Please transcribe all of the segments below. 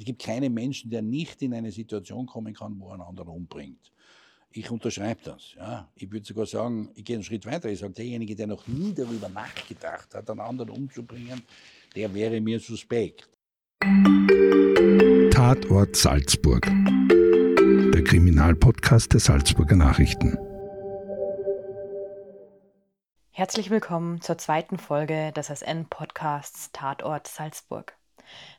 Es gibt keinen Menschen, der nicht in eine Situation kommen kann, wo er einen anderen umbringt. Ich unterschreibe das. Ja. Ich würde sogar sagen, ich gehe einen Schritt weiter. Ich sage, derjenige, der noch nie darüber nachgedacht hat, einen anderen umzubringen, der wäre mir suspekt. Tatort Salzburg. Der Kriminalpodcast der Salzburger Nachrichten. Herzlich willkommen zur zweiten Folge des SN-Podcasts Tatort Salzburg.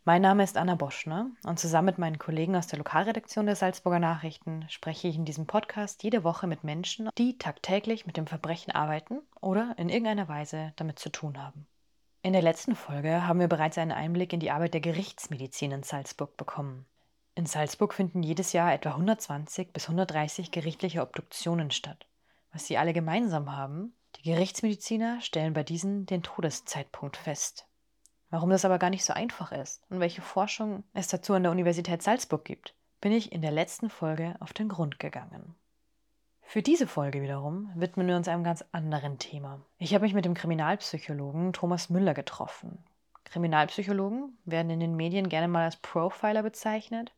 Mein Name ist Anna Boschner und zusammen mit meinen Kollegen aus der Lokalredaktion der Salzburger Nachrichten spreche ich in diesem Podcast jede Woche mit Menschen, die tagtäglich mit dem Verbrechen arbeiten oder in irgendeiner Weise damit zu tun haben. In der letzten Folge haben wir bereits einen Einblick in die Arbeit der Gerichtsmedizin in Salzburg bekommen. In Salzburg finden jedes Jahr etwa 120 bis 130 gerichtliche Obduktionen statt. Was sie alle gemeinsam haben, die Gerichtsmediziner stellen bei diesen den Todeszeitpunkt fest. Warum das aber gar nicht so einfach ist und welche Forschung es dazu an der Universität Salzburg gibt, bin ich in der letzten Folge auf den Grund gegangen. Für diese Folge wiederum widmen wir uns einem ganz anderen Thema. Ich habe mich mit dem Kriminalpsychologen Thomas Müller getroffen. Kriminalpsychologen werden in den Medien gerne mal als Profiler bezeichnet.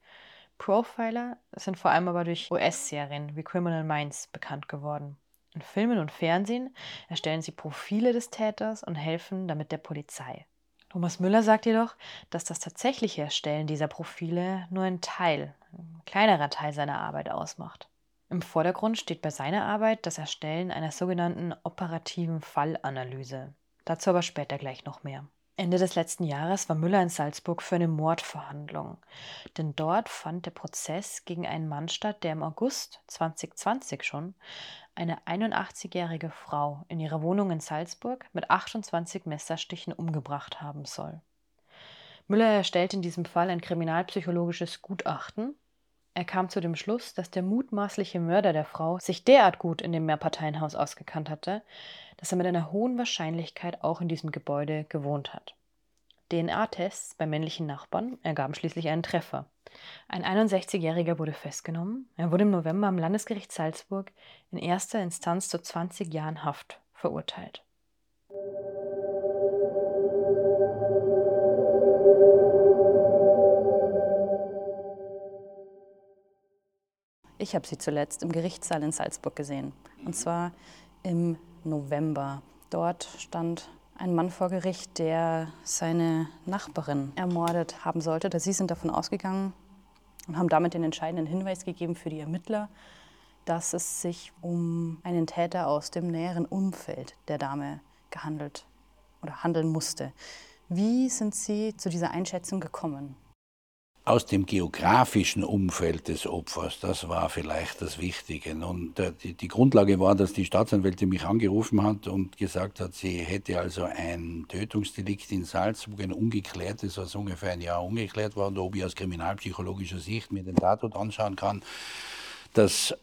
Profiler sind vor allem aber durch US-Serien wie Criminal Minds bekannt geworden. In Filmen und Fernsehen erstellen sie Profile des Täters und helfen damit der Polizei. Thomas Müller sagt jedoch, dass das tatsächliche Erstellen dieser Profile nur ein Teil, ein kleinerer Teil seiner Arbeit ausmacht. Im Vordergrund steht bei seiner Arbeit das Erstellen einer sogenannten operativen Fallanalyse. Dazu aber später gleich noch mehr. Ende des letzten Jahres war Müller in Salzburg für eine Mordverhandlung, denn dort fand der Prozess gegen einen Mann statt, der im August 2020 schon eine 81-jährige Frau in ihrer Wohnung in Salzburg mit 28 Messerstichen umgebracht haben soll. Müller erstellt in diesem Fall ein kriminalpsychologisches Gutachten. Er kam zu dem Schluss, dass der mutmaßliche Mörder der Frau sich derart gut in dem Mehrparteienhaus ausgekannt hatte, dass er mit einer hohen Wahrscheinlichkeit auch in diesem Gebäude gewohnt hat. DNA-Tests bei männlichen Nachbarn ergaben schließlich einen Treffer. Ein 61-Jähriger wurde festgenommen. Er wurde im November am Landesgericht Salzburg in erster Instanz zu 20 Jahren Haft verurteilt. Ich habe sie zuletzt im Gerichtssaal in Salzburg gesehen. Und zwar im November. Dort stand ein Mann vor Gericht, der seine Nachbarin ermordet haben sollte. Sie sind davon ausgegangen und haben damit den entscheidenden Hinweis gegeben für die Ermittler, dass es sich um einen Täter aus dem näheren Umfeld der Dame gehandelt oder handeln musste. Wie sind Sie zu dieser Einschätzung gekommen? Aus dem geografischen Umfeld des Opfers, das war vielleicht das Wichtige. Und die, die, Grundlage war, dass die Staatsanwältin mich angerufen hat und gesagt hat, sie hätte also ein Tötungsdelikt in Salzburg, ein ungeklärtes, was ungefähr ein Jahr ungeklärt war, und ob ich aus kriminalpsychologischer Sicht mir den Tatort anschauen kann. dass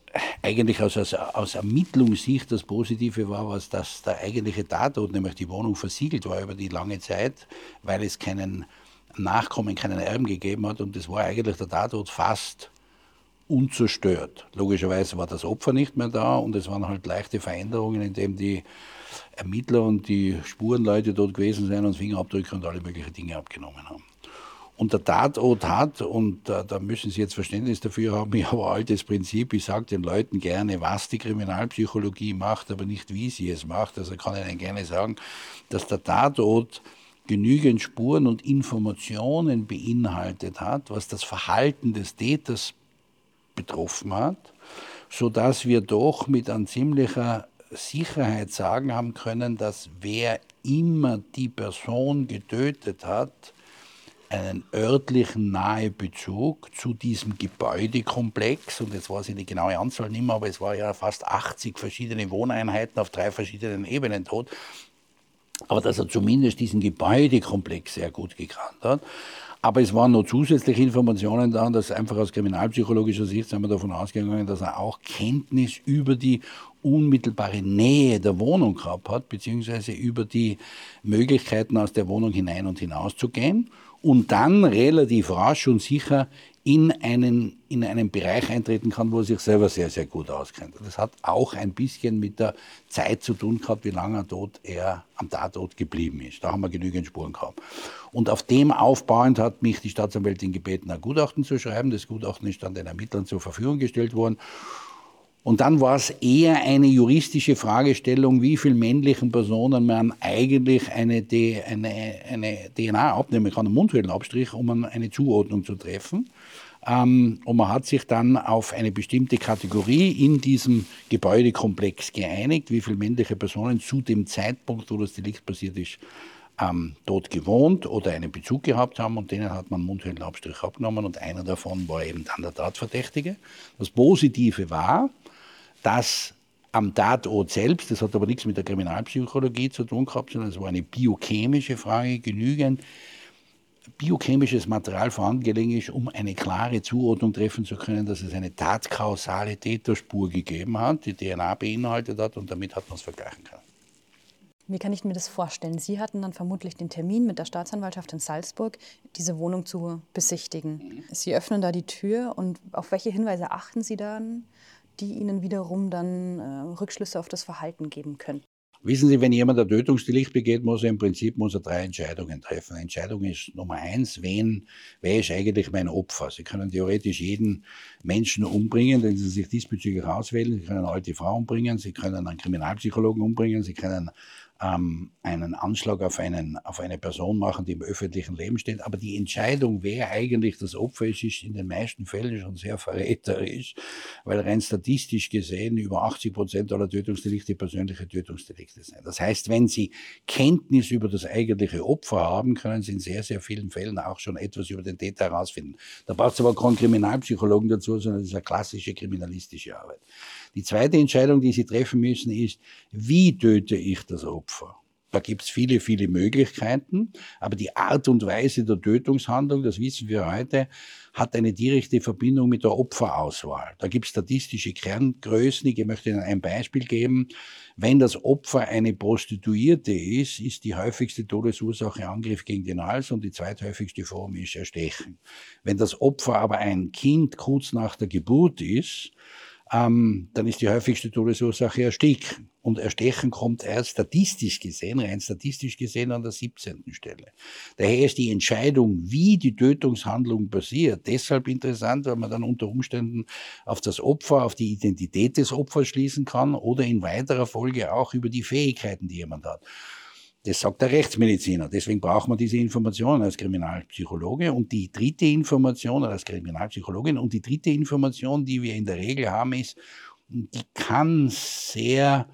eigentlich aus, aus, aus Ermittlungssicht das Positive war, was dass der eigentliche Tatort, nämlich die Wohnung versiegelt war über die lange Zeit, weil es keinen Nachkommen keinen Erben gegeben hat und das war eigentlich der Tatort fast unzerstört. Logischerweise war das Opfer nicht mehr da und es waren halt leichte Veränderungen, indem die Ermittler und die Spurenleute dort gewesen sind und Fingerabdrücke und alle möglichen Dinge abgenommen haben. Und der Tatort hat, und da, da müssen Sie jetzt Verständnis dafür haben, ich habe ein altes Prinzip, ich sage den Leuten gerne, was die Kriminalpsychologie macht, aber nicht wie sie es macht. Also kann ich Ihnen gerne sagen, dass der Tatort genügend Spuren und Informationen beinhaltet hat, was das Verhalten des Täters betroffen hat, sodass wir doch mit an ziemlicher Sicherheit sagen haben können, dass wer immer die Person getötet hat, einen örtlichen Nahebezug zu diesem Gebäudekomplex, und jetzt weiß ich die genaue Anzahl nicht mehr, aber es war ja fast 80 verschiedene Wohneinheiten auf drei verschiedenen Ebenen tot, aber dass er zumindest diesen Gebäudekomplex sehr gut gekannt hat. Aber es waren noch zusätzliche Informationen da, dass einfach aus kriminalpsychologischer Sicht sind wir davon ausgegangen, dass er auch Kenntnis über die unmittelbare Nähe der Wohnung gehabt hat, beziehungsweise über die Möglichkeiten aus der Wohnung hinein und hinaus zu gehen. und dann relativ rasch und sicher in einen, in einen Bereich eintreten kann, wo er sich selber sehr, sehr gut auskennt. Das hat auch ein bisschen mit der Zeit zu tun gehabt, wie lange tot er am Tatort geblieben ist. Da haben wir genügend Spuren gehabt. Und auf dem aufbauend hat mich die Staatsanwältin gebeten, ein Gutachten zu schreiben. Das Gutachten ist dann den Ermittlern zur Verfügung gestellt worden. Und dann war es eher eine juristische Fragestellung, wie viele männlichen Personen man eigentlich eine, eine, eine DNA abnehmen kann, einen Mundhöhlenabstrich, um eine Zuordnung zu treffen. Ähm, und man hat sich dann auf eine bestimmte Kategorie in diesem Gebäudekomplex geeinigt, wie viele männliche Personen zu dem Zeitpunkt, wo das Delikt passiert ist, ähm, dort gewohnt oder einen Bezug gehabt haben und denen hat man Mundhöhlenabstrich abgenommen und einer davon war eben dann der Tatverdächtige. Das Positive war, dass am Tatort selbst, das hat aber nichts mit der Kriminalpsychologie zu tun gehabt, sondern es war eine biochemische Frage, genügend biochemisches Material vorhanden gelegen ist, um eine klare Zuordnung treffen zu können, dass es eine tatkausale Täterspur gegeben hat, die DNA beinhaltet hat und damit hat man es vergleichen können. Wie kann ich mir das vorstellen? Sie hatten dann vermutlich den Termin mit der Staatsanwaltschaft in Salzburg, diese Wohnung zu besichtigen. Mhm. Sie öffnen da die Tür und auf welche Hinweise achten Sie dann? die Ihnen wiederum dann äh, Rückschlüsse auf das Verhalten geben können. Wissen Sie, wenn jemand ein Tötungsdelikt begeht, muss er im Prinzip muss er drei Entscheidungen treffen. Entscheidung ist Nummer eins, wen, wer ist eigentlich mein Opfer? Sie können theoretisch jeden Menschen umbringen, den Sie sich diesbezüglich auswählen. Sie können eine alte Frau umbringen, Sie können einen Kriminalpsychologen umbringen, Sie können ähm, einen Anschlag auf, einen, auf eine Person machen, die im öffentlichen Leben steht. Aber die Entscheidung, wer eigentlich das Opfer ist, ist in den meisten Fällen schon sehr verräterisch, weil rein statistisch gesehen über 80 Prozent aller Tötungsdelikte persönliche Tötungsdelikte sind. Das heißt, wenn Sie Kenntnis über das eigentliche Opfer haben, können Sie in sehr, sehr vielen Fällen auch schon etwas über den Täter herausfinden. Da braucht es aber keinen Kriminalpsychologen dazu, sondern das ist eine klassische kriminalistische Arbeit. Die zweite Entscheidung, die Sie treffen müssen, ist, wie töte ich das Opfer? Da gibt es viele, viele Möglichkeiten, aber die Art und Weise der Tötungshandlung, das wissen wir heute, hat eine direkte Verbindung mit der Opferauswahl. Da gibt es statistische Kerngrößen. Ich möchte Ihnen ein Beispiel geben. Wenn das Opfer eine Prostituierte ist, ist die häufigste Todesursache Angriff gegen den Hals und die zweithäufigste Form ist Erstechen. Wenn das Opfer aber ein Kind kurz nach der Geburt ist, ähm, dann ist die häufigste Todesursache Ersticken. Und Erstechen kommt erst statistisch gesehen, rein statistisch gesehen, an der 17. Stelle. Daher ist die Entscheidung, wie die Tötungshandlung passiert, deshalb interessant, weil man dann unter Umständen auf das Opfer, auf die Identität des Opfers schließen kann oder in weiterer Folge auch über die Fähigkeiten, die jemand hat. Das sagt der Rechtsmediziner. Deswegen braucht man diese Informationen als Kriminalpsychologe. Und die dritte Information als Kriminalpsychologin und die dritte Information, die wir in der Regel haben, ist, die kann sehr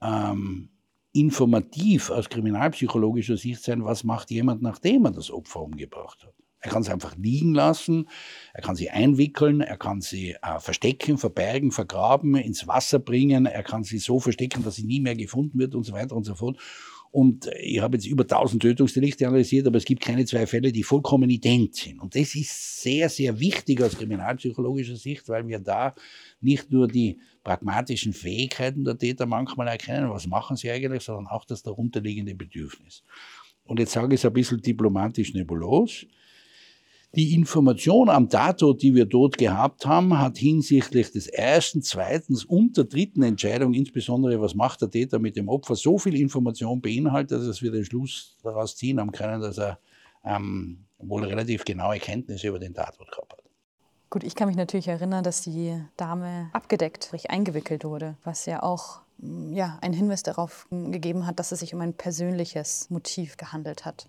ähm, informativ aus kriminalpsychologischer Sicht sein, was macht jemand, nachdem er das Opfer umgebracht hat. Er kann sie einfach liegen lassen, er kann sie einwickeln, er kann sie äh, verstecken, verbergen, vergraben, ins Wasser bringen, er kann sie so verstecken, dass sie nie mehr gefunden wird und so weiter und so fort. Und ich habe jetzt über 1000 Tötungsdelikte analysiert, aber es gibt keine zwei Fälle, die vollkommen ident sind. Und das ist sehr, sehr wichtig aus kriminalpsychologischer Sicht, weil wir da nicht nur die pragmatischen Fähigkeiten der Täter manchmal erkennen, was machen sie eigentlich, sondern auch das darunterliegende Bedürfnis. Und jetzt sage ich es ein bisschen diplomatisch nebulos. Die Information am Tatort, die wir dort gehabt haben, hat hinsichtlich des ersten, zweiten und der dritten Entscheidung, insbesondere was macht der Täter mit dem Opfer, so viel Information beinhaltet, dass wir den Schluss daraus ziehen haben können, dass er ähm, wohl relativ genaue Kenntnisse über den Tatort gehabt hat. Gut, ich kann mich natürlich erinnern, dass die Dame abgedeckt, sprich eingewickelt wurde, was ja auch ja, einen Hinweis darauf gegeben hat, dass es sich um ein persönliches Motiv gehandelt hat.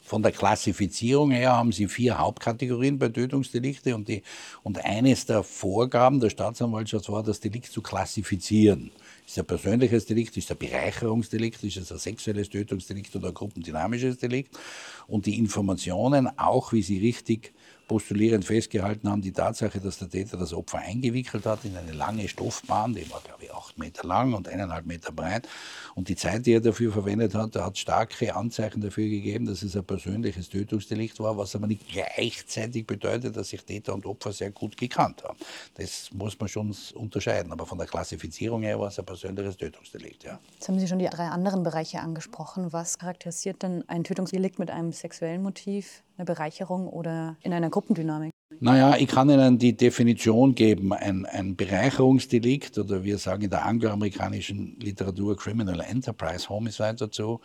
Von der Klassifizierung her haben Sie vier Hauptkategorien bei Tötungsdelikte und, die, und eines der Vorgaben der Staatsanwaltschaft war, das Delikt zu klassifizieren. Ist es ein persönliches Delikt, ist es ein Bereicherungsdelikt, ist es ein sexuelles Tötungsdelikt oder ein gruppendynamisches Delikt? Und die Informationen, auch wie Sie richtig postulierend festgehalten haben, die Tatsache, dass der Täter das Opfer eingewickelt hat in eine lange Stoffbahn, die war, glaube ich, acht Meter lang und eineinhalb Meter breit. Und die Zeit, die er dafür verwendet hat, hat starke Anzeichen dafür gegeben, dass es ein persönliches Tötungsdelikt war, was aber nicht gleichzeitig bedeutet, dass sich Täter und Opfer sehr gut gekannt haben. Das muss man schon unterscheiden. Aber von der Klassifizierung her war es ein persönliches Tötungsdelikt, ja. Jetzt haben Sie schon die drei anderen Bereiche angesprochen. Was charakterisiert denn ein Tötungsdelikt mit einem sexuellen Motiv? Eine Bereicherung oder in einer Gruppendynamik? Naja, ich kann Ihnen die Definition geben. Ein, ein Bereicherungsdelikt oder wir sagen in der angloamerikanischen Literatur Criminal Enterprise Homicide dazu.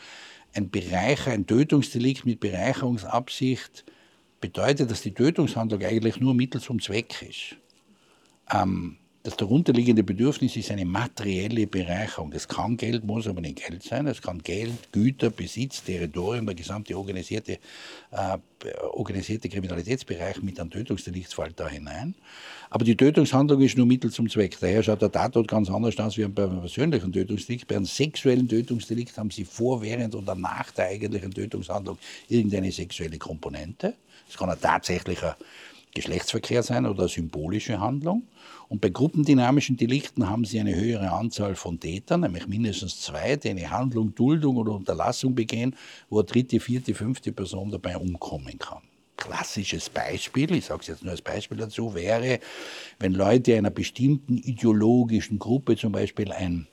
Ein Bereicher, ein Tötungsdelikt mit Bereicherungsabsicht bedeutet, dass die Tötungshandlung eigentlich nur Mittel zum Zweck ist. Ähm, das darunterliegende Bedürfnis ist eine materielle Bereicherung. Das kann Geld, muss aber nicht Geld sein. Es kann Geld, Güter, Besitz, Territorium, der gesamte organisierte, äh, organisierte Kriminalitätsbereich mit einem Tötungsdelikt fällt da hinein. Aber die Tötungshandlung ist nur Mittel zum Zweck. Daher schaut der Tatort ganz anders aus wie bei einem persönlichen Tötungsdelikt. Bei einem sexuellen Tötungsdelikt haben Sie vor, während oder nach der eigentlichen Tötungshandlung irgendeine sexuelle Komponente. Es kann ein tatsächlicher Geschlechtsverkehr sein oder eine symbolische Handlung. Und bei gruppendynamischen Delikten haben sie eine höhere Anzahl von Tätern, nämlich mindestens zwei, die eine Handlung, Duldung oder Unterlassung begehen, wo eine dritte, vierte, fünfte Person dabei umkommen kann. Klassisches Beispiel, ich sage es jetzt nur als Beispiel dazu, wäre, wenn Leute einer bestimmten ideologischen Gruppe zum Beispiel ein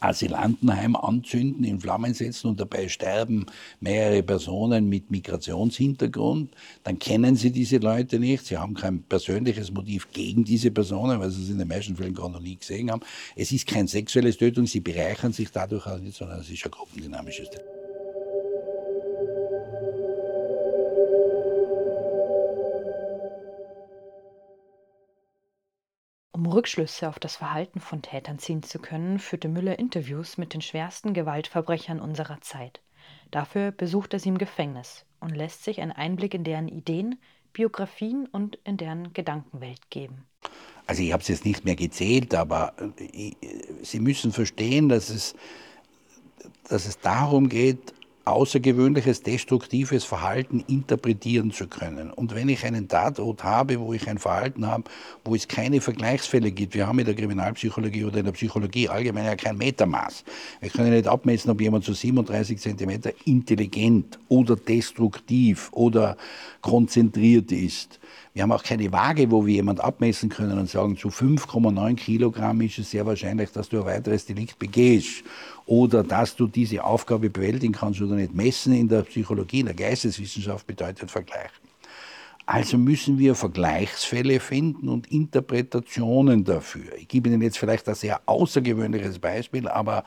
Asylantenheim anzünden, in Flammen setzen und dabei sterben mehrere Personen mit Migrationshintergrund, dann kennen Sie diese Leute nicht. Sie haben kein persönliches Motiv gegen diese Personen, weil Sie es in den meisten Fällen gar noch nie gesehen haben. Es ist kein sexuelles Tötung, Sie bereichern sich dadurch auch nicht, sondern es ist ein gruppendynamisches Tötung. Um Rückschlüsse auf das Verhalten von Tätern ziehen zu können, führte Müller Interviews mit den schwersten Gewaltverbrechern unserer Zeit. Dafür besucht er sie im Gefängnis und lässt sich einen Einblick in deren Ideen, Biografien und in deren Gedankenwelt geben. Also ich habe es jetzt nicht mehr gezählt, aber äh, Sie müssen verstehen, dass es, dass es darum geht, außergewöhnliches, destruktives Verhalten interpretieren zu können. Und wenn ich einen Tatort habe, wo ich ein Verhalten habe, wo es keine Vergleichsfälle gibt, wir haben in der Kriminalpsychologie oder in der Psychologie allgemein ja kein Metermaß. Wir können nicht abmessen, ob jemand zu 37 Zentimeter intelligent oder destruktiv oder konzentriert ist. Wir haben auch keine Waage, wo wir jemand abmessen können und sagen, zu 5,9 Kilogramm ist es sehr wahrscheinlich, dass du ein weiteres Delikt begehst oder dass du diese Aufgabe bewältigen kannst oder nicht. Messen in der Psychologie, in der Geisteswissenschaft bedeutet vergleichen. Also müssen wir Vergleichsfälle finden und Interpretationen dafür. Ich gebe Ihnen jetzt vielleicht ein sehr außergewöhnliches Beispiel, aber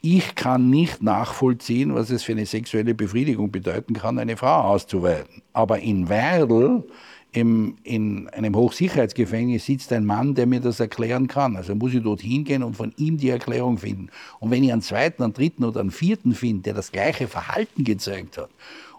ich kann nicht nachvollziehen, was es für eine sexuelle Befriedigung bedeuten kann, eine Frau auszuweiten. Aber in Werdl im, in einem Hochsicherheitsgefängnis sitzt ein Mann, der mir das erklären kann. Also muss ich dort hingehen und von ihm die Erklärung finden. Und wenn ich einen zweiten, einen dritten oder einen vierten finde, der das gleiche Verhalten gezeigt hat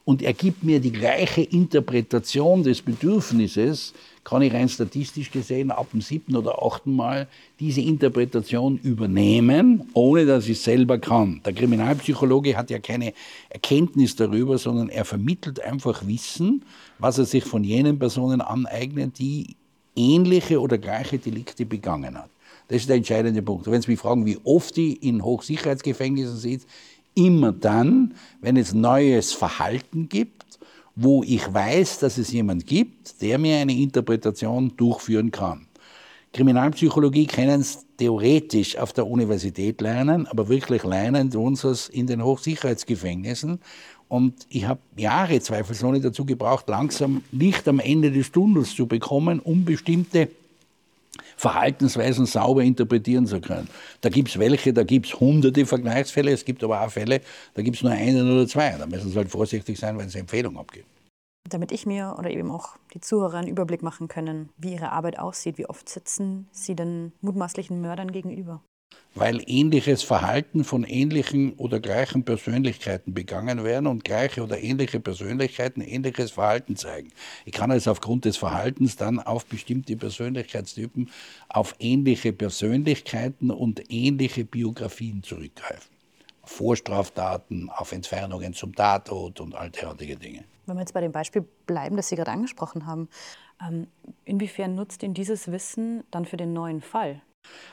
und er gibt mir die gleiche Interpretation des Bedürfnisses, kann ich rein statistisch gesehen ab dem siebten oder achten Mal diese Interpretation übernehmen, ohne dass ich es selber kann. Der Kriminalpsychologe hat ja keine Erkenntnis darüber, sondern er vermittelt einfach Wissen, was er sich von jenen Personen aneignet, die ähnliche oder gleiche Delikte begangen hat. Das ist der entscheidende Punkt. Wenn Sie mich fragen, wie oft ich in Hochsicherheitsgefängnissen sitze, immer dann, wenn es neues Verhalten gibt, wo ich weiß, dass es jemand gibt, der mir eine Interpretation durchführen kann. Kriminalpsychologie können es theoretisch auf der Universität lernen, aber wirklich lernen sie es in den Hochsicherheitsgefängnissen. Und ich habe Jahre zweifelsohne dazu gebraucht, langsam Licht am Ende des Tunnels zu bekommen, um bestimmte Verhaltensweisen sauber interpretieren zu können. Da gibt es welche, da gibt es hunderte Vergleichsfälle, es gibt aber auch Fälle, da gibt es nur einen oder zwei. Da müssen Sie halt vorsichtig sein, wenn Sie Empfehlungen abgeben. Damit ich mir oder eben auch die Zuhörer einen Überblick machen können, wie Ihre Arbeit aussieht, wie oft sitzen Sie den mutmaßlichen Mördern gegenüber? Weil ähnliches Verhalten von ähnlichen oder gleichen Persönlichkeiten begangen werden und gleiche oder ähnliche Persönlichkeiten ähnliches Verhalten zeigen. Ich kann also aufgrund des Verhaltens dann auf bestimmte Persönlichkeitstypen, auf ähnliche Persönlichkeiten und ähnliche Biografien zurückgreifen. Vorstraftaten, auf Entfernungen zum Tatort und all derartige Dinge. Wenn wir jetzt bei dem Beispiel bleiben, das Sie gerade angesprochen haben, ähm, inwiefern nutzt Ihnen dieses Wissen dann für den neuen Fall?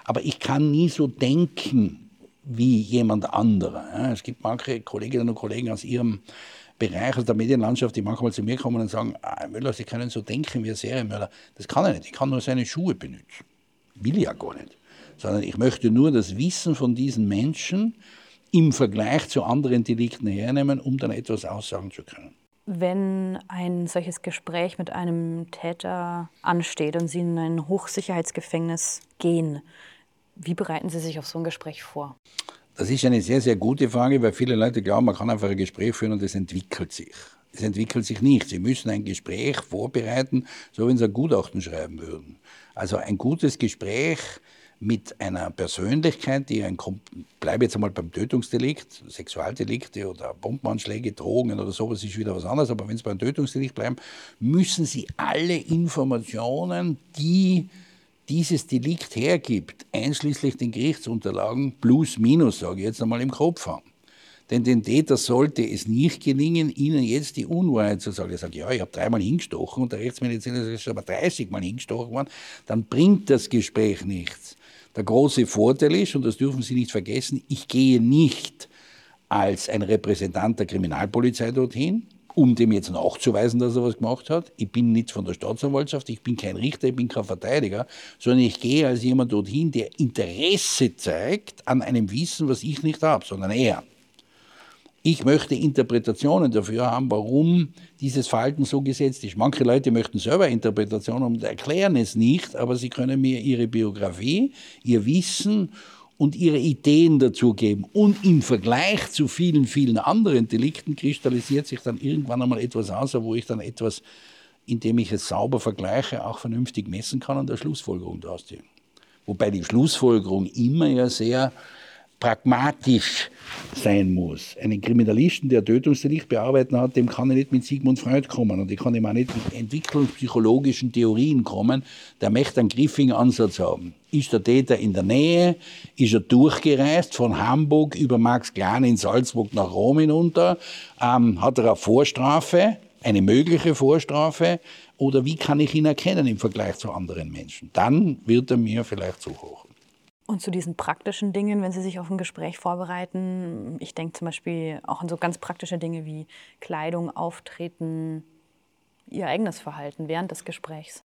Aber ich kann nie so denken wie jemand anderer. Es gibt manche Kolleginnen und Kollegen aus ihrem Bereich, aus der Medienlandschaft, die manchmal zu mir kommen und sagen, ah, Müller, Sie können so denken wie ein Serienmörder. Das kann er nicht. Ich kann nur seine Schuhe benutzen. Will ja gar nicht. Sondern ich möchte nur das Wissen von diesen Menschen im Vergleich zu anderen Delikten hernehmen, um dann etwas aussagen zu können. Wenn ein solches Gespräch mit einem Täter ansteht und Sie in ein Hochsicherheitsgefängnis gehen, wie bereiten Sie sich auf so ein Gespräch vor? Das ist eine sehr, sehr gute Frage, weil viele Leute glauben, man kann einfach ein Gespräch führen und es entwickelt sich. Es entwickelt sich nicht. Sie müssen ein Gespräch vorbereiten, so wenn Sie ein Gutachten schreiben würden. Also ein gutes Gespräch mit einer Persönlichkeit, die ein, bleibe jetzt einmal beim Tötungsdelikt, Sexualdelikte oder Bombenanschläge, Drogen oder sowas ist wieder was anderes, aber wenn Sie beim Tötungsdelikt bleiben, müssen Sie alle Informationen, die dieses Delikt hergibt, einschließlich den Gerichtsunterlagen, plus minus, sage ich jetzt einmal, im Kopf haben. Denn den Täter sollte es nicht gelingen, ihnen jetzt die Unwahrheit zu sagen. Er sagt, ja, ich habe dreimal hingestochen und der Rechtsmediziner ist aber 30 Mal hingestochen worden. Dann bringt das Gespräch nichts. Der große Vorteil ist, und das dürfen Sie nicht vergessen, ich gehe nicht als ein Repräsentant der Kriminalpolizei dorthin, um dem jetzt nachzuweisen, dass er was gemacht hat. Ich bin nicht von der Staatsanwaltschaft, ich bin kein Richter, ich bin kein Verteidiger, sondern ich gehe als jemand dorthin, der Interesse zeigt an einem Wissen, was ich nicht habe, sondern er. Ich möchte Interpretationen dafür haben, warum dieses Verhalten so gesetzt ist. Manche Leute möchten selber Interpretationen und erklären es nicht, aber sie können mir ihre Biografie, ihr Wissen und ihre Ideen dazu geben. Und im Vergleich zu vielen, vielen anderen Delikten kristallisiert sich dann irgendwann einmal etwas aus, wo ich dann etwas, indem ich es sauber vergleiche, auch vernünftig messen kann und der Schlussfolgerung daraus ziehe. Wobei die Schlussfolgerung immer ja sehr pragmatisch sein muss. Einen Kriminalisten, der Tötungsdelikt bearbeiten hat, dem kann ich nicht mit Sigmund Freud kommen und ich kann ihm auch nicht mit entwicklungspsychologischen Theorien kommen. Der möchte einen griffigen Ansatz haben. Ist der Täter in der Nähe? Ist er durchgereist von Hamburg über Max Klein in Salzburg nach Rom hinunter? Ähm, hat er eine Vorstrafe? Eine mögliche Vorstrafe? Oder wie kann ich ihn erkennen im Vergleich zu anderen Menschen? Dann wird er mir vielleicht zu hoch. Und zu diesen praktischen Dingen, wenn Sie sich auf ein Gespräch vorbereiten, ich denke zum Beispiel auch an so ganz praktische Dinge wie Kleidung, Auftreten, Ihr eigenes Verhalten während des Gesprächs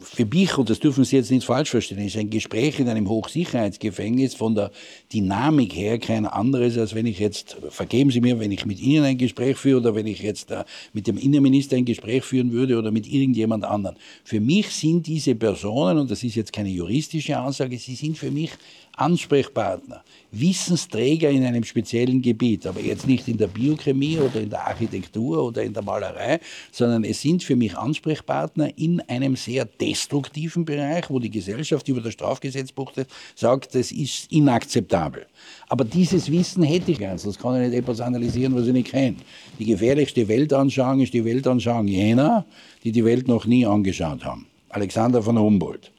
für mich, und das dürfen Sie jetzt nicht falsch verstehen, ist ein Gespräch in einem Hochsicherheitsgefängnis von der Dynamik her kein anderes, als wenn ich jetzt, vergeben Sie mir, wenn ich mit Ihnen ein Gespräch führe oder wenn ich jetzt äh, mit dem Innenminister ein Gespräch führen würde oder mit irgendjemand anderen. Für mich sind diese Personen, und das ist jetzt keine juristische Aussage, sie sind für mich Ansprechpartner, Wissensträger in einem speziellen Gebiet, aber jetzt nicht in der Biochemie oder in der Architektur oder in der Malerei, sondern es sind für mich Ansprechpartner in einem sehr destruktiven Bereich, wo die Gesellschaft über das Strafgesetzbuch sagt, das ist inakzeptabel. Aber dieses Wissen hätte ich gern, sonst kann ich nicht etwas analysieren, was ich nicht kenne. Die gefährlichste Weltanschauung ist die Weltanschauung jener, die die Welt noch nie angeschaut haben. Alexander von Humboldt.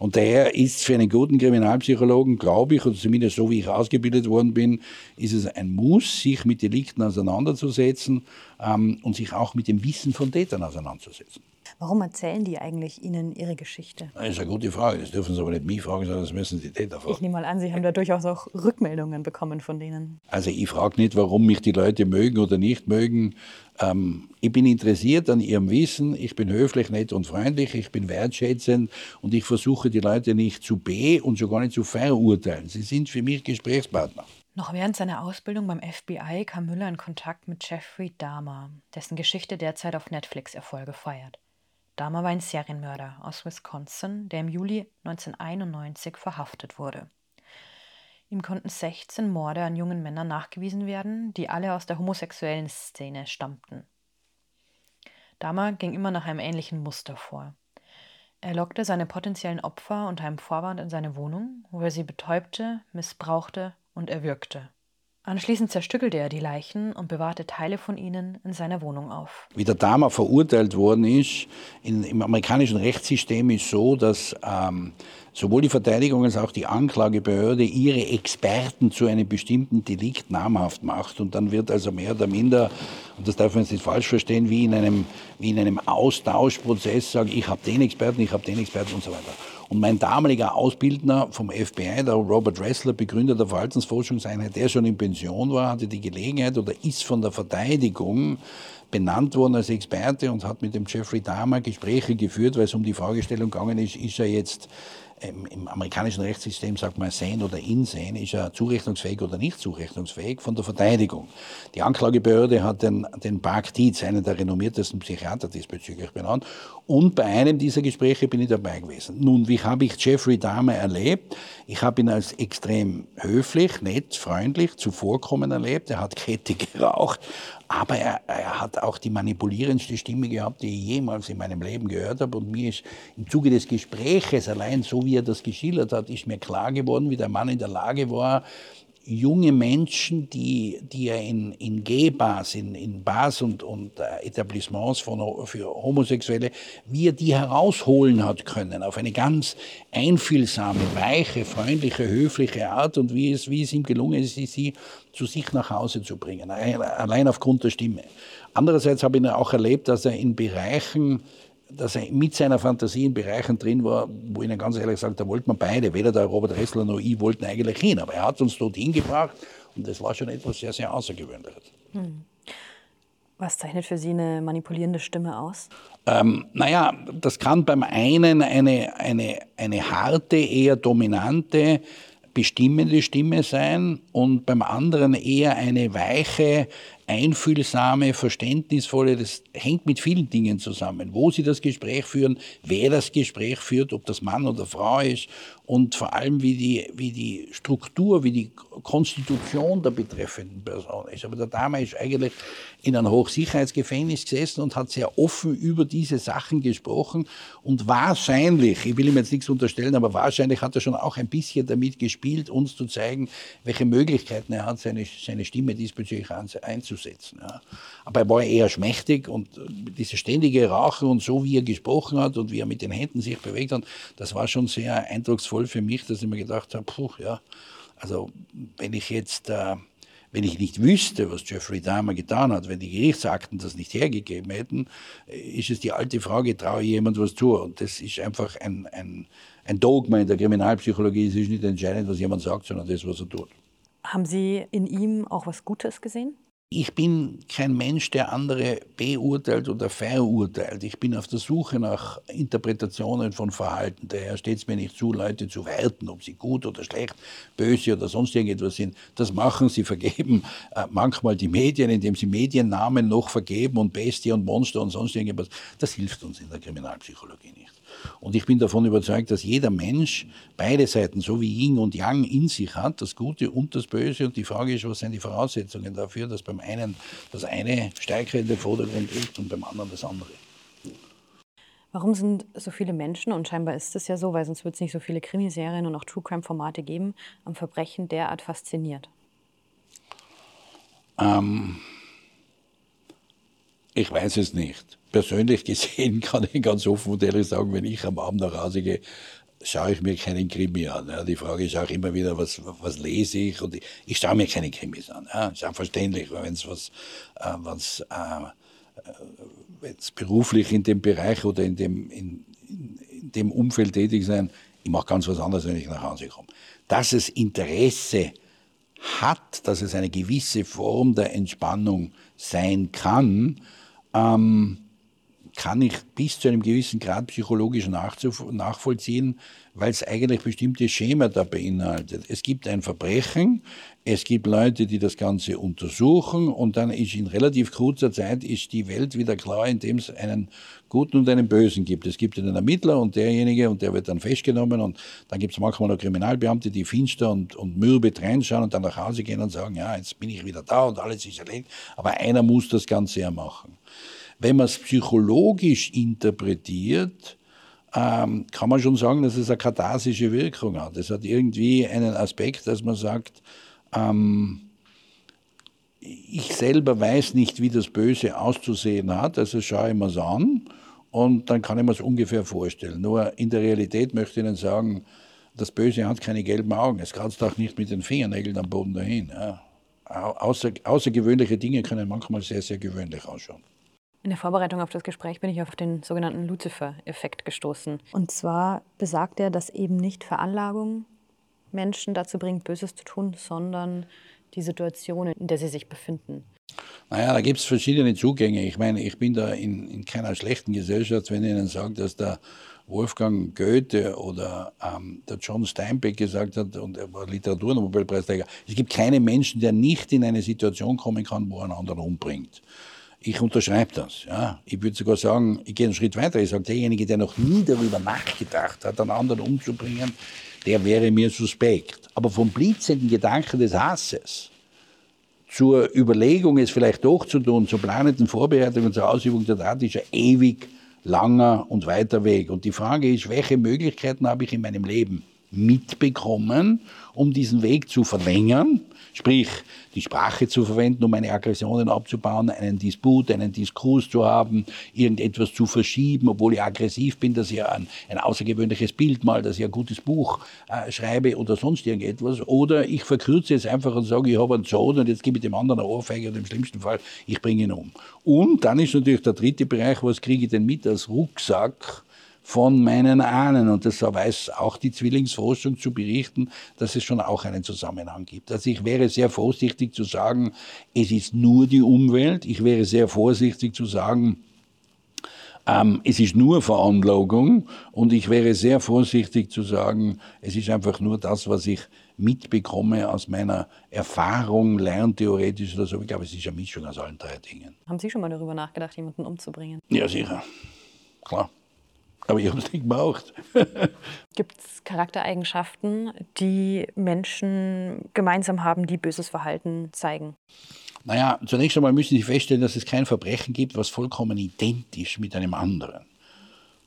Und daher ist für einen guten Kriminalpsychologen, glaube ich, oder zumindest so wie ich ausgebildet worden bin, ist es ein Muss, sich mit Delikten auseinanderzusetzen ähm, und sich auch mit dem Wissen von Tätern auseinanderzusetzen. Warum erzählen die eigentlich Ihnen ihre Geschichte? Das ist eine gute Frage. Das dürfen Sie aber nicht mich fragen, sondern das müssen die Täter fragen. Ich nehme mal an, Sie haben da durchaus auch Rückmeldungen bekommen von denen. Also ich frage nicht, warum mich die Leute mögen oder nicht mögen. Ähm, ich bin interessiert an ihrem Wissen, ich bin höflich, nett und freundlich, ich bin wertschätzend und ich versuche die Leute nicht zu be- und schon gar nicht zu verurteilen. Sie sind für mich Gesprächspartner. Noch während seiner Ausbildung beim FBI kam Müller in Kontakt mit Jeffrey Dahmer, dessen Geschichte derzeit auf Netflix Erfolge feiert. Dahmer war ein Serienmörder aus Wisconsin, der im Juli 1991 verhaftet wurde. Ihm konnten 16 Morde an jungen Männern nachgewiesen werden, die alle aus der homosexuellen Szene stammten. Dahmer ging immer nach einem ähnlichen Muster vor. Er lockte seine potenziellen Opfer unter einem Vorwand in seine Wohnung, wo er sie betäubte, missbrauchte und erwürgte. Anschließend zerstückelte er die Leichen und bewahrte Teile von ihnen in seiner Wohnung auf. Wie der Dahmer verurteilt worden ist, in, im amerikanischen Rechtssystem ist so, dass ähm, sowohl die Verteidigung als auch die Anklagebehörde ihre Experten zu einem bestimmten Delikt namhaft macht. Und dann wird also mehr oder minder, und das darf man jetzt nicht falsch verstehen, wie in einem, wie in einem Austauschprozess sagen, ich habe den Experten, ich habe den Experten und so weiter. Und mein damaliger Ausbildner vom FBI, der Robert Ressler, Begründer der Verhaltensforschungseinheit, der schon in Pension war, hatte die Gelegenheit oder ist von der Verteidigung benannt worden als Experte und hat mit dem Jeffrey Dahmer Gespräche geführt, weil es um die Fragestellung gegangen ist, ist er jetzt im, im, amerikanischen Rechtssystem sagt man sane oder insane, ist er zurechnungsfähig oder nicht zurechnungsfähig von der Verteidigung. Die Anklagebehörde hat den, den Park Dietz, einen der renommiertesten Psychiater diesbezüglich benannt. Und bei einem dieser Gespräche bin ich dabei gewesen. Nun, wie habe ich Jeffrey Dahmer erlebt? Ich habe ihn als extrem höflich, nett, freundlich, zuvorkommen erlebt. Er hat Kette geraucht, aber er, er, hat auch die manipulierendste Stimme gehabt, die ich jemals in meinem Leben gehört habe. Und mir ist im Zuge des Gespräches, allein so wie er das geschildert hat, ist mir klar geworden, wie der Mann in der Lage war, junge Menschen, die, die er in, in G-Bars, in, in Bars und, und äh, Etablissements von, für Homosexuelle, wie er die herausholen hat können, auf eine ganz einfühlsame, weiche, freundliche, höfliche Art und wie es, wie es ihm gelungen ist, sie zu sich nach Hause zu bringen, allein aufgrund der Stimme. Andererseits habe ich auch erlebt, dass er in Bereichen dass er mit seiner Fantasie in Bereichen drin war, wo ich Ihnen ganz ehrlich sage, da wollten wir beide, weder der Robert Ressler noch ich, wollten eigentlich hin. Aber er hat uns dorthin gebracht und das war schon etwas sehr, sehr Außergewöhnliches. Hm. Was zeichnet für Sie eine manipulierende Stimme aus? Ähm, naja, das kann beim einen eine, eine, eine harte, eher dominante, bestimmende Stimme sein und beim anderen eher eine weiche, einfühlsame, verständnisvolle, das hängt mit vielen Dingen zusammen. Wo Sie das Gespräch führen, wer das Gespräch führt, ob das Mann oder Frau ist und vor allem wie die, wie die Struktur, wie die Konstitution der betreffenden Person ist. Aber der Dame ist eigentlich in einem Hochsicherheitsgefängnis gesessen und hat sehr offen über diese Sachen gesprochen und wahrscheinlich, ich will ihm jetzt nichts unterstellen, aber wahrscheinlich hat er schon auch ein bisschen damit gespielt, uns zu zeigen, welche Möglichkeiten er hat, seine, seine Stimme diesbezüglich einzusetzen. Ja. Aber er war eher schmächtig und äh, diese ständige Rauchen und so, wie er gesprochen hat und wie er mit den Händen sich bewegt hat, das war schon sehr eindrucksvoll für mich, dass ich mir gedacht habe, puh, ja, also wenn ich jetzt... Äh, wenn ich nicht wüsste, was Jeffrey Dahmer getan hat, wenn die Gerichtsakten das nicht hergegeben hätten, äh, ist es die alte Frage, traue ich jemand was zu? Und das ist einfach ein, ein, ein Dogma in der Kriminalpsychologie. Es ist nicht entscheidend, was jemand sagt, sondern das, was er tut. Haben Sie in ihm auch was Gutes gesehen? Ich bin kein Mensch, der andere beurteilt oder verurteilt. Ich bin auf der Suche nach Interpretationen von Verhalten. Daher steht es mir nicht zu, Leute zu werten, ob sie gut oder schlecht, böse oder sonst irgendetwas sind. Das machen sie, vergeben äh, manchmal die Medien, indem sie Mediennamen noch vergeben und Bestie und Monster und sonst irgendetwas. Das hilft uns in der Kriminalpsychologie nicht. Und ich bin davon überzeugt, dass jeder Mensch beide Seiten, so wie Yin und Yang, in sich hat, das Gute und das Böse. Und die Frage ist, was sind die Voraussetzungen dafür, dass beim einen das eine stärker in den Vordergrund rückt und beim anderen das andere. Warum sind so viele Menschen, und scheinbar ist es ja so, weil sonst wird es nicht so viele Krimiserien und auch True Crime-Formate geben, am Verbrechen derart fasziniert? Ähm, ich weiß es nicht persönlich gesehen kann ich ganz offen und ehrlich sagen, wenn ich am Abend nach Hause gehe, schaue ich mir keinen Krimi an. Ja. Die Frage ist auch immer wieder, was, was lese ich? Und ich, ich schaue mir keine Krimis an. Ja. Ist auch verständlich, wenn es was, äh, was, äh, wenn's beruflich in dem Bereich oder in dem, in, in dem Umfeld tätig sein, ich mache ganz was anderes, wenn ich nach Hause komme. Dass es Interesse hat, dass es eine gewisse Form der Entspannung sein kann, ähm, kann ich bis zu einem gewissen Grad psychologisch nachvollziehen, weil es eigentlich bestimmte Schema da beinhaltet. Es gibt ein Verbrechen, es gibt Leute, die das Ganze untersuchen und dann ist in relativ kurzer Zeit ist die Welt wieder klar, indem es einen Guten und einen Bösen gibt. Es gibt einen Ermittler und derjenige und der wird dann festgenommen und dann gibt es manchmal noch Kriminalbeamte, die finster und, und mürbe reinschauen und dann nach Hause gehen und sagen, ja, jetzt bin ich wieder da und alles ist erledigt, aber einer muss das Ganze ja machen. Wenn man es psychologisch interpretiert, ähm, kann man schon sagen, dass es eine katharsische Wirkung hat. Es hat irgendwie einen Aspekt, dass man sagt, ähm, ich selber weiß nicht, wie das Böse auszusehen hat, also schaue ich mir es an und dann kann ich mir es ungefähr vorstellen. Nur in der Realität möchte ich Ihnen sagen, das Böse hat keine gelben Augen. Es kratzt auch nicht mit den Fingernägeln am Boden dahin. Ja. Außer, außergewöhnliche Dinge können manchmal sehr, sehr gewöhnlich ausschauen. In der Vorbereitung auf das Gespräch bin ich auf den sogenannten Lucifer-Effekt gestoßen. Und zwar besagt er, dass eben nicht Veranlagung Menschen dazu bringt, Böses zu tun, sondern die Situation, in der sie sich befinden. Naja, da gibt es verschiedene Zugänge. Ich meine, ich bin da in, in keiner schlechten Gesellschaft, wenn ich Ihnen sage, dass der Wolfgang Goethe oder ähm, der John Steinbeck gesagt hat, und er war Literaturnobelpreisträger, es gibt keinen Menschen, der nicht in eine Situation kommen kann, wo er einen anderen umbringt. Ich unterschreibe das. Ja. Ich würde sogar sagen, ich gehe einen Schritt weiter. Ich sage, derjenige, der noch nie darüber nachgedacht hat, einen anderen umzubringen, der wäre mir suspekt. Aber vom blitzenden Gedanken des Hasses zur Überlegung, es vielleicht doch zu tun, zur planenden Vorbereitung und zur Ausübung der Tat, ist ein ewig langer und weiter Weg. Und die Frage ist, welche Möglichkeiten habe ich in meinem Leben mitbekommen, um diesen Weg zu verlängern Sprich, die Sprache zu verwenden, um meine Aggressionen abzubauen, einen Disput, einen Diskurs zu haben, irgendetwas zu verschieben, obwohl ich aggressiv bin, dass ich ein, ein außergewöhnliches Bild mal, dass ich ein gutes Buch äh, schreibe oder sonst irgendetwas. Oder ich verkürze es einfach und sage, ich habe einen Sohn und jetzt gebe ich dem anderen eine Ohrfeige und im schlimmsten Fall, ich bringe ihn um. Und dann ist natürlich der dritte Bereich, was kriege ich denn mit als Rucksack? Von meinen Ahnen. Und das weiß auch die Zwillingsforschung zu berichten, dass es schon auch einen Zusammenhang gibt. Also ich wäre sehr vorsichtig zu sagen, es ist nur die Umwelt. Ich wäre sehr vorsichtig zu sagen, ähm, es ist nur Veranlagung. Und ich wäre sehr vorsichtig zu sagen, es ist einfach nur das, was ich mitbekomme aus meiner Erfahrung, lerntheoretisch oder so. Ich glaube, es ist eine Mischung aus allen drei Dingen. Haben Sie schon mal darüber nachgedacht, jemanden umzubringen? Ja, sicher. Klar. Aber ich habe es nicht gemacht. Gibt es Charaktereigenschaften, die Menschen gemeinsam haben, die böses Verhalten zeigen? Naja, zunächst einmal müssen Sie feststellen, dass es kein Verbrechen gibt, was vollkommen identisch mit einem anderen.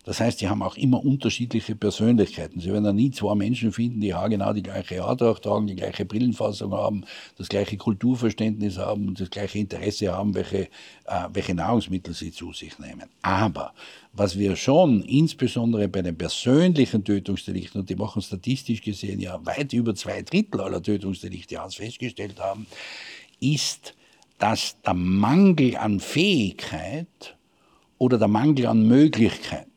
Das heißt, sie haben auch immer unterschiedliche Persönlichkeiten. Sie werden da nie zwei Menschen finden, die ja genau die gleiche Haartracht tragen, die gleiche Brillenfassung haben, das gleiche Kulturverständnis haben und das gleiche Interesse haben, welche, äh, welche Nahrungsmittel sie zu sich nehmen. Aber was wir schon insbesondere bei den persönlichen Tötungsdelikten, und die machen statistisch gesehen ja weit über zwei Drittel aller Tötungsdelikte aus, festgestellt haben, ist, dass der Mangel an Fähigkeit oder der Mangel an Möglichkeit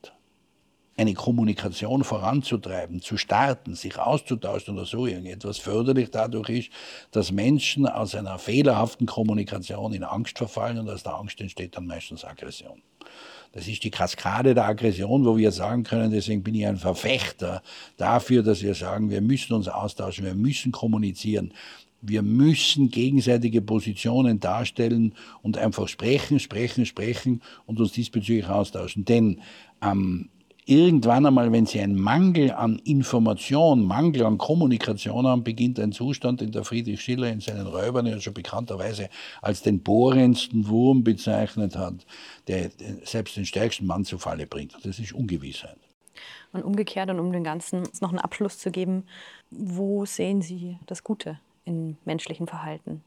eine Kommunikation voranzutreiben, zu starten, sich auszutauschen oder so irgendetwas förderlich dadurch ist, dass Menschen aus einer fehlerhaften Kommunikation in Angst verfallen und aus der Angst entsteht dann meistens Aggression. Das ist die Kaskade der Aggression, wo wir sagen können, deswegen bin ich ein Verfechter dafür, dass wir sagen, wir müssen uns austauschen, wir müssen kommunizieren. Wir müssen gegenseitige Positionen darstellen und einfach sprechen, sprechen, sprechen und uns diesbezüglich austauschen. Denn ähm, irgendwann einmal, wenn Sie einen Mangel an Information, Mangel an Kommunikation haben, beginnt ein Zustand, den der Friedrich Schiller in seinen Räubern ja schon bekannterweise als den bohrendsten Wurm bezeichnet hat, der selbst den stärksten Mann zu Falle bringt. Das ist Ungewissheit. Und umgekehrt, und um den Ganzen noch einen Abschluss zu geben, wo sehen Sie das Gute im menschlichen Verhalten?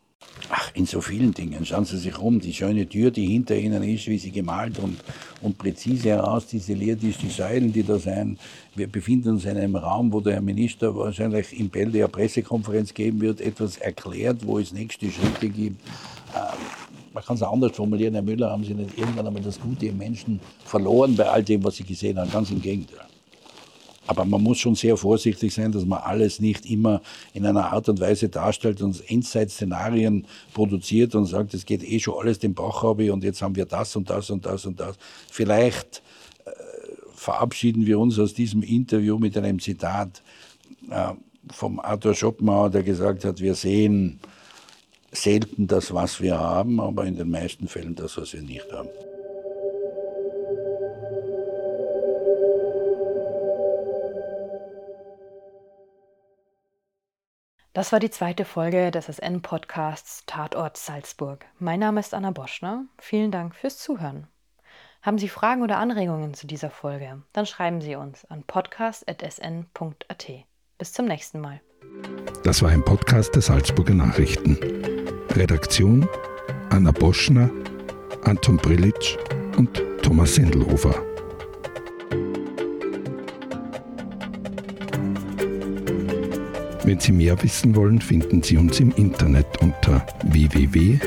Ach, in so vielen Dingen. Schauen Sie sich um. Die schöne Tür, die hinter Ihnen ist, wie sie gemalt und, und präzise heraus distilliert ist, die Säulen, die da sein. Wir befinden uns in einem Raum, wo der Herr Minister wahrscheinlich im Bälde eine Pressekonferenz geben wird, etwas erklärt, wo es nächste Schritte gibt. Ähm, man kann es anders formulieren, Herr Müller, haben Sie nicht irgendwann einmal das Gute im Menschen verloren bei all dem, was Sie gesehen haben. Ganz im Gegenteil. Aber man muss schon sehr vorsichtig sein, dass man alles nicht immer in einer Art und Weise darstellt und Endzeit-Szenarien produziert und sagt, es geht eh schon alles den Bach habe und jetzt haben wir das und das und das und das. Vielleicht äh, verabschieden wir uns aus diesem Interview mit einem Zitat äh, vom Arthur Schopenhauer, der gesagt hat, wir sehen selten das, was wir haben, aber in den meisten Fällen das, was wir nicht haben. Das war die zweite Folge des SN-Podcasts Tatort Salzburg. Mein Name ist Anna Boschner. Vielen Dank fürs Zuhören. Haben Sie Fragen oder Anregungen zu dieser Folge? Dann schreiben Sie uns an podcast.sn.at. Bis zum nächsten Mal. Das war ein Podcast der Salzburger Nachrichten. Redaktion Anna Boschner, Anton Brillitsch und Thomas Sendelhofer. Wenn Sie mehr wissen wollen, finden Sie uns im Internet unter www.sn.at.